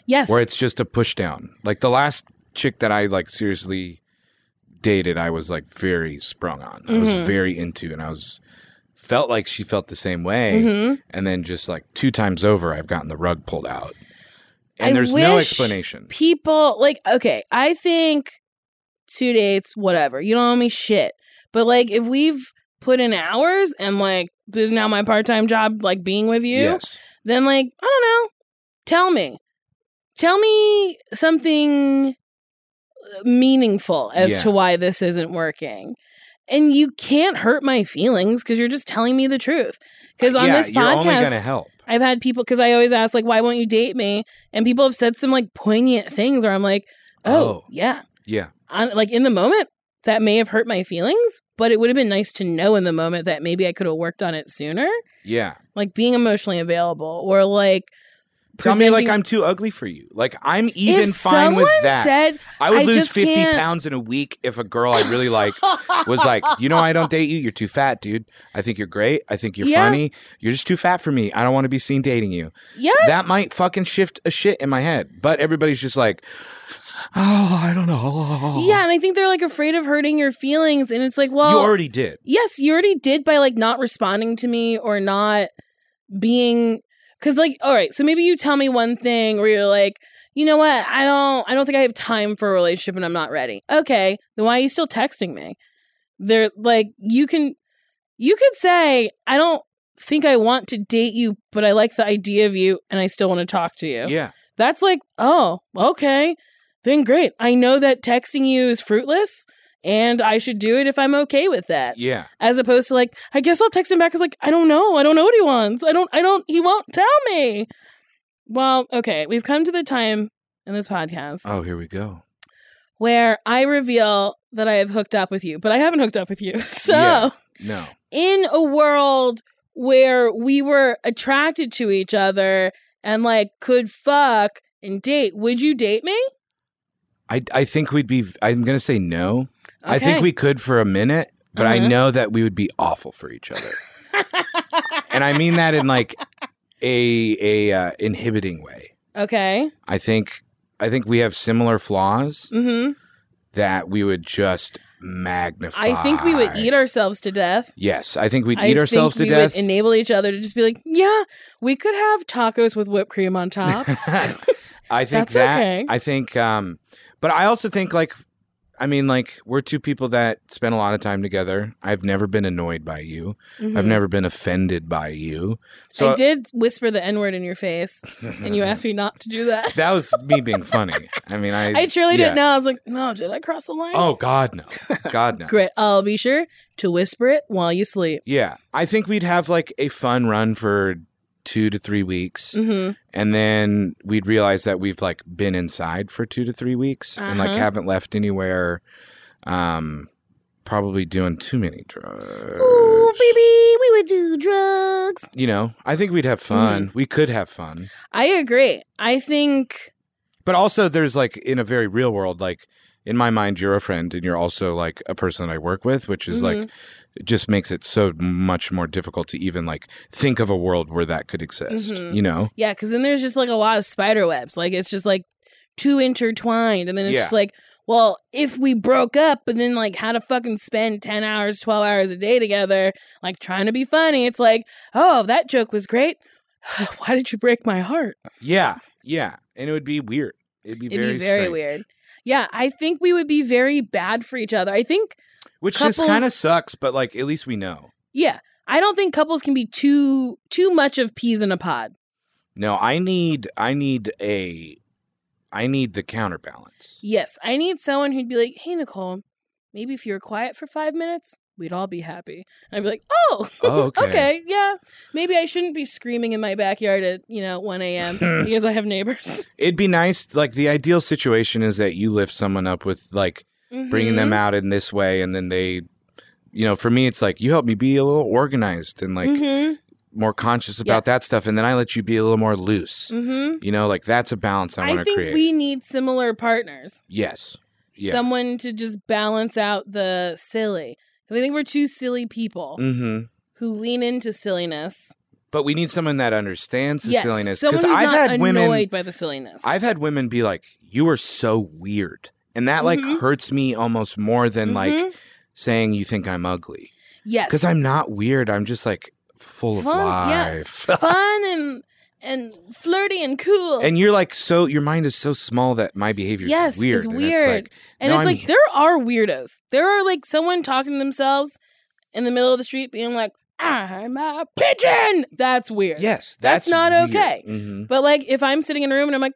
Yes. Where it's just a push down. Like the last chick that I like seriously dated, I was like very sprung on. I was Mhm. very into, and I was felt like she felt the same way. Mhm. And then just like two times over, I've gotten the rug pulled out, and I there's no explanation. People like okay, I think two dates, whatever. You don't owe me shit. But like if we've put in hours and like there's now my part-time job like being with you, Yes. then like I don't know. Tell me. Tell me something uh, meaningful as Yeah. to why this isn't working. And you can't hurt my feelings because you're just telling me the truth. Because on yeah, this podcast. I've had people because I always ask like, "Why won't you date me?" And people have said some like poignant things where I'm like, "Oh, Oh. yeah," Yeah. on, like in the moment that may have hurt my feelings, but it would have been nice to know in the moment that maybe I could have worked on it sooner. Yeah. Like being emotionally available or like Tell me like I'm too ugly for you. Like I'm even if fine with that. Said, I would I lose 50 can't- pounds in a week if a girl I really like [LAUGHS] was like, you know, I don't date you. You're too fat, dude. I think you're great. I think you're Yeah. funny. You're just too fat for me. I don't want to be seen dating you. yeah, That might fucking shift a shit in my head. But everybody's just like, oh, I don't know. yeah, and I think they're like afraid of hurting your feelings, and it's like, well, you already did. yes, you already did by like not responding to me or not being because like all right, so maybe you tell me one thing where you're like, you know what, I don't I don't think I have time for a relationship and I'm not ready. Okay, then why are you still texting me? They're like you can you could say, I don't think I want to date you, but I like the idea of you and I still want to talk to you. Yeah. That's like, oh, okay. Then great. I know that texting you is fruitless and I should do it if I'm okay with that. Yeah. As opposed to like, I guess I'll text him back as like, I don't know. I don't know what he wants. I don't, I don't, he won't tell me. Well, okay. We've come to the time in this podcast Oh, here we go. where I reveal that I have hooked up with you, but I haven't hooked up with you. [LAUGHS] So, Yeah. No. in a world where we were attracted to each other and like could fuck and date, would you date me? I, I think we'd be, I'm going to say no. I think we could for a minute, but I Uh-huh. know that we would be awful for each other. [LAUGHS] and I mean that in like a a uh, inhibiting way. Okay. I think I think we have similar flaws Mm-hmm. that we would just magnify. I think we would eat ourselves to death. Yes, I think we'd I eat ourselves to we death. Would enable each other to just be like, yeah, we could have tacos with whipped cream on top. [LAUGHS] I think That's that. okay. I think, um, but I also think like, I mean, like we're two people that spend a lot of time together. I've never been annoyed by you. I've Mhm. never been offended by you. So I did whisper the N word in your face, and you asked me not to do that. [LAUGHS] that was me being [LAUGHS] funny. I mean, I I truly yeah. didn't know. I was like, no, did I cross the line? Oh God, no, God no. Great. I'll be sure to whisper it while you sleep. Yeah, I think we'd have like a fun run for two to three weeks, Mm-hmm. and then we'd realize that we've like been inside for two to three weeks and like Uh-huh. haven't left anywhere. Um, probably doing too many drugs. Ooh, baby, we would do drugs. You know, I think we'd have fun. We could have fun. I agree. I think But also, there's like in a very real world, like in my mind, you're a friend and you're also like a person that I work with, which is like, it just makes it so much more difficult to even like think of a world where that could exist, Mhm. you know? Yeah, because then there's just like a lot of spider webs. Like it's just like too intertwined. And then it's Yeah. just like, well, if we broke up but then like how to fucking spend 10 hours, 12 hours a day together, like trying to be funny, it's like, oh, that joke was great. [SIGHS] Why did you break my heart? Yeah. Yeah. And it would be weird. It'd be It'd very, be very strange. weird. Yeah, I think we would be very bad for each other. I think, Which just kind of sucks, but like at least we know. yeah, I don't think couples can be too too much of peas in a pod. No, I need, I need a, I need the counterbalance. Yes, I need someone who'd be like, "Hey, Nicole, maybe if you were quiet for five minutes, we'd all be happy." And I'd be like, "Oh, Oh, [LAUGHS] okay. okay, yeah, maybe I shouldn't be screaming in my backyard at you know one a.m. [LAUGHS] because I have neighbors." It'd be nice. Like the ideal situation is that you lift someone up with like bringing Mhm. them out in this way, and then they, you know, for me, it's like you help me be a little organized and like Mhm. more conscious about that stuff, and then I let you be a little more loose. Mhm. You know, like that's a balance I, want to create. we need similar partners. yes. Yeah. Someone to just balance out the silly. Because I think we're two silly people mm-hmm. who lean into silliness. But we need someone that understands the yes, silliness. Because I've had annoyed women, by the silliness. I've had women be like, "You are so weird," and that like Mhm. hurts me almost more than like Mhm. saying you think I'm ugly. yes, Because I'm not weird. I'm just like full of Fun, yeah. life. [LAUGHS] fun and and flirty and cool. and you're like so your mind is so small that my behavior Yes, is weird. it's and weird. like, And No, it's like there are weirdos. There are like someone talking to themselves in the middle of the street being like, I'm a pigeon. That's weird. yes, That's that's, not weird. okay. Mhm. But like if I'm sitting in a room and I'm like,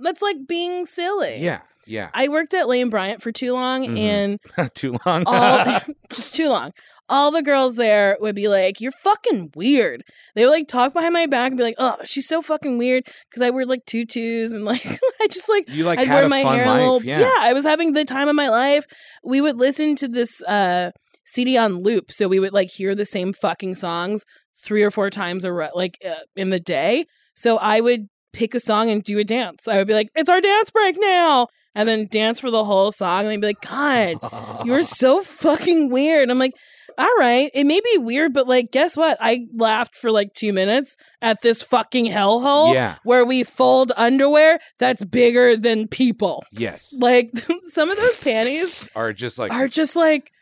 that's like being silly. Yeah, yeah. I worked at Lane Bryant for too long Mhm. and [LAUGHS] Too long. all [LAUGHS] [LAUGHS] just too long. All the girls there would be like, "You're fucking weird." They would like talk behind my back and be like, "Oh, she's so fucking weird," because I wear like tutus and like I just like you like I'd had wear a my fun hair life. a little. yeah. I was having the time of my life. We would listen to this uh, CD on loop, so we would like hear the same fucking songs three or four times a ro- like uh, in the day. So I would pick a song and do a dance. I would be like, "It's our dance break now," and then dance for the whole song. And they'd be like, "God, you're so fucking weird." I'm like. All right, it may be weird, but like, guess what? I laughed for like two minutes at this fucking hellhole Yeah. where we fold underwear that's bigger than people. Yes. Like [LAUGHS] some of those panties Are just like are just like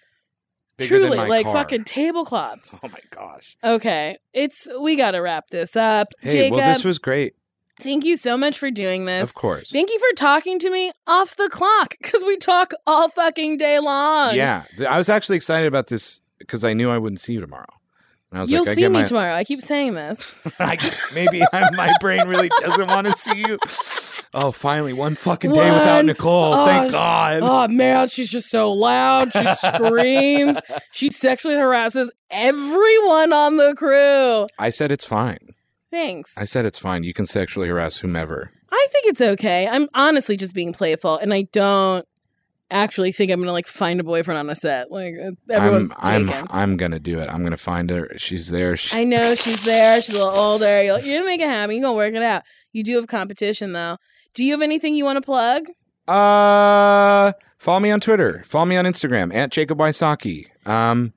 truly like car. fucking tablecloths. [LAUGHS] Oh my gosh. Okay, it's we got to wrap this up. Hey, Jacob, well, this was great. Thank you so much for doing this. Of course. Thank you for talking to me off the clock because we talk all fucking day long. Yeah, I was actually excited about this because I knew I wouldn't see you tomorrow. And I was You'll like, I see me my, tomorrow. I keep saying this. [LAUGHS] I, maybe my brain really doesn't want to see you. Oh, finally, one fucking day without Nicole. oh, Thank God. Oh man, she's just so loud. She screams. [LAUGHS] She sexually harasses everyone on the crew. I said it's fine. Thanks. I said it's fine. You can sexually harass whomever. I think it's okay. I'm honestly just being playful, and I don't actually think I'm gonna like find a boyfriend on a set. Like uh, everyone's I'm, taken. I'm, I'm gonna do it. I'm gonna find her. She's there. She, I know [LAUGHS] she's there. She's a little older. You're, you're gonna make it happen. You're gonna work it out. You do have competition though. Do you have anything you want to plug? Uh, follow me on Twitter. Follow me on Instagram at Jacob Wysocki. Um,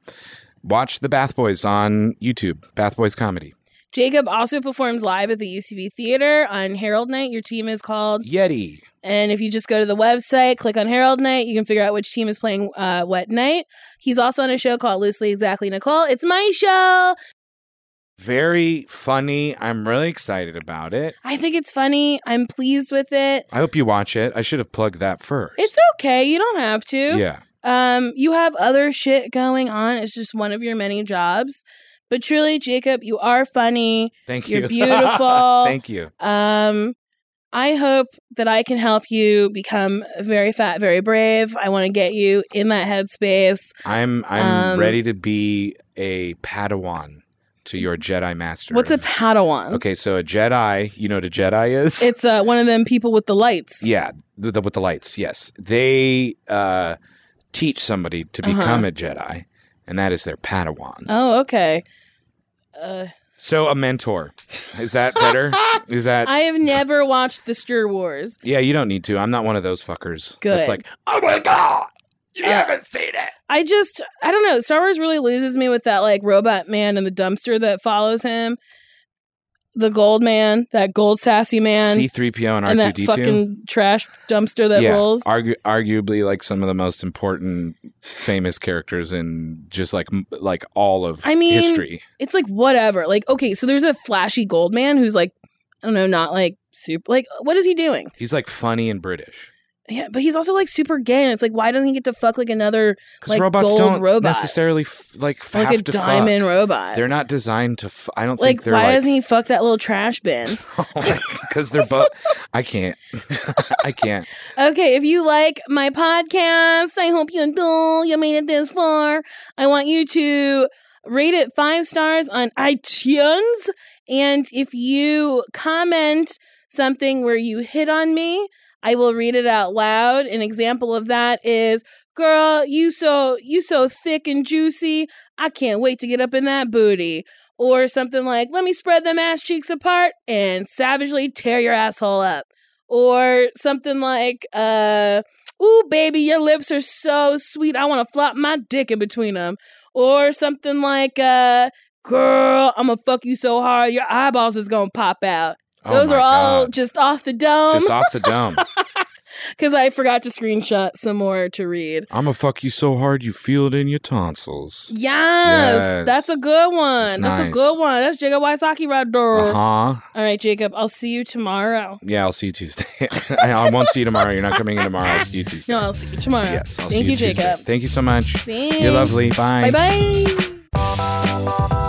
watch the Bath Boys on YouTube. Bath Boys Comedy. Jacob also performs live at the UCB Theater on Harold Night. Your team is called Yeti. And if you just go to the website, click on Harold Night, you can figure out which team is playing uh, what night. He's also on a show called Loosely Exactly Nicole. It's my show. Very funny. I'm really excited about it. I think it's funny. I'm pleased with it. I hope you watch it. I should have plugged that first. It's okay. You don't have to. yeah. Um, you have other shit going on. It's just one of your many jobs. But truly, Jacob, you are funny. Thank you. You're [LAUGHS] beautiful. Thank you. Um, I hope that I can help you become very fat, very brave. I want to get you in that headspace. I'm I'm Um, ready to be a Padawan to your Jedi master. What's a Padawan? Okay, so a Jedi, you know what a Jedi is? It's uh, one of them people with the lights. yeah, the, the, with the lights. Yes, they uh, teach somebody to Uh-huh. become a Jedi, and that is their Padawan. Oh, okay. Uh, So a mentor. Is that better? [LAUGHS] is that? I have never watched the Stir Wars. yeah, you don't need to. I'm not one of those fuckers. Good. It's like, oh my god, you Uh, haven't seen it. I just, I don't know. Star Wars really loses me with that like robot man in the dumpster that follows him. The gold man, that gold sassy man, C3PO and and R2D2. fucking trash dumpster that yeah, rolls. argu- arguably like some of the most important famous characters in just like like all of I mean, history. it's like whatever. Like, okay, so there's a flashy gold man who's like, I don't know, not like super. Like, what is he doing? He's like funny and British. Yeah, but he's also like super gay, and it's like, why doesn't he get to fuck like another like robots gold don't robot, necessarily f- like f- like a diamond fuck. robot? They're not designed to. F- I don't like, think they're why like doesn't he fuck that little trash bin? [LAUGHS] Oh because they're [LAUGHS] both. I can't. [LAUGHS] I can't. Okay, if you like my podcast, I hope you do. You made it this far. I want you to rate it five stars on iTunes. And if you comment something where you hit on me, I will read it out loud. An example of that is, "Girl, you so you so thick and juicy. I can't wait to get up in that booty." Or something like, "Let me spread them ass cheeks apart and savagely tear your asshole up." or something like uh ooh baby your lips are so sweet i want to flop my dick in between them or something like uh girl i'm gonna fuck you so hard your eyeballs is gonna pop out Oh those are all God. just off the dome just off the dome. because [LAUGHS] i forgot to screenshot some more to read I'm gonna fuck you so hard you feel it in your tonsils. yes, Yes. that's a good one It's that's a good one that's jacob Wysocki right there Uh huh. all right jacob i'll see you tomorrow Yeah, I'll see you Tuesday. [LAUGHS] I, won't see you tomorrow. You're not coming in tomorrow. I'll see you Tuesday. no i'll see you tomorrow Yes, I'll thank see you, you, jacob Thank you so much. Thanks. You're lovely. Bye. Bye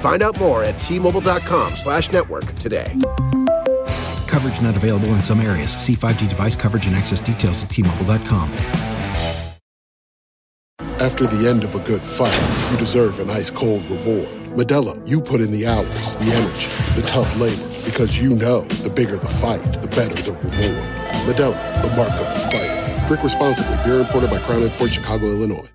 Find out more at T-Mobile.com slash network today. Coverage not available in some areas. See 5G device coverage and access details at tmobile.com. After the end of a good fight, you deserve an ice cold reward. Modelo, you put in the hours, the energy, the tough labor, because you know the bigger the fight, the better the reward. Modelo, the mark of a fighter. Drink responsibly. Beer imported by Crown Imports Chicago, Illinois.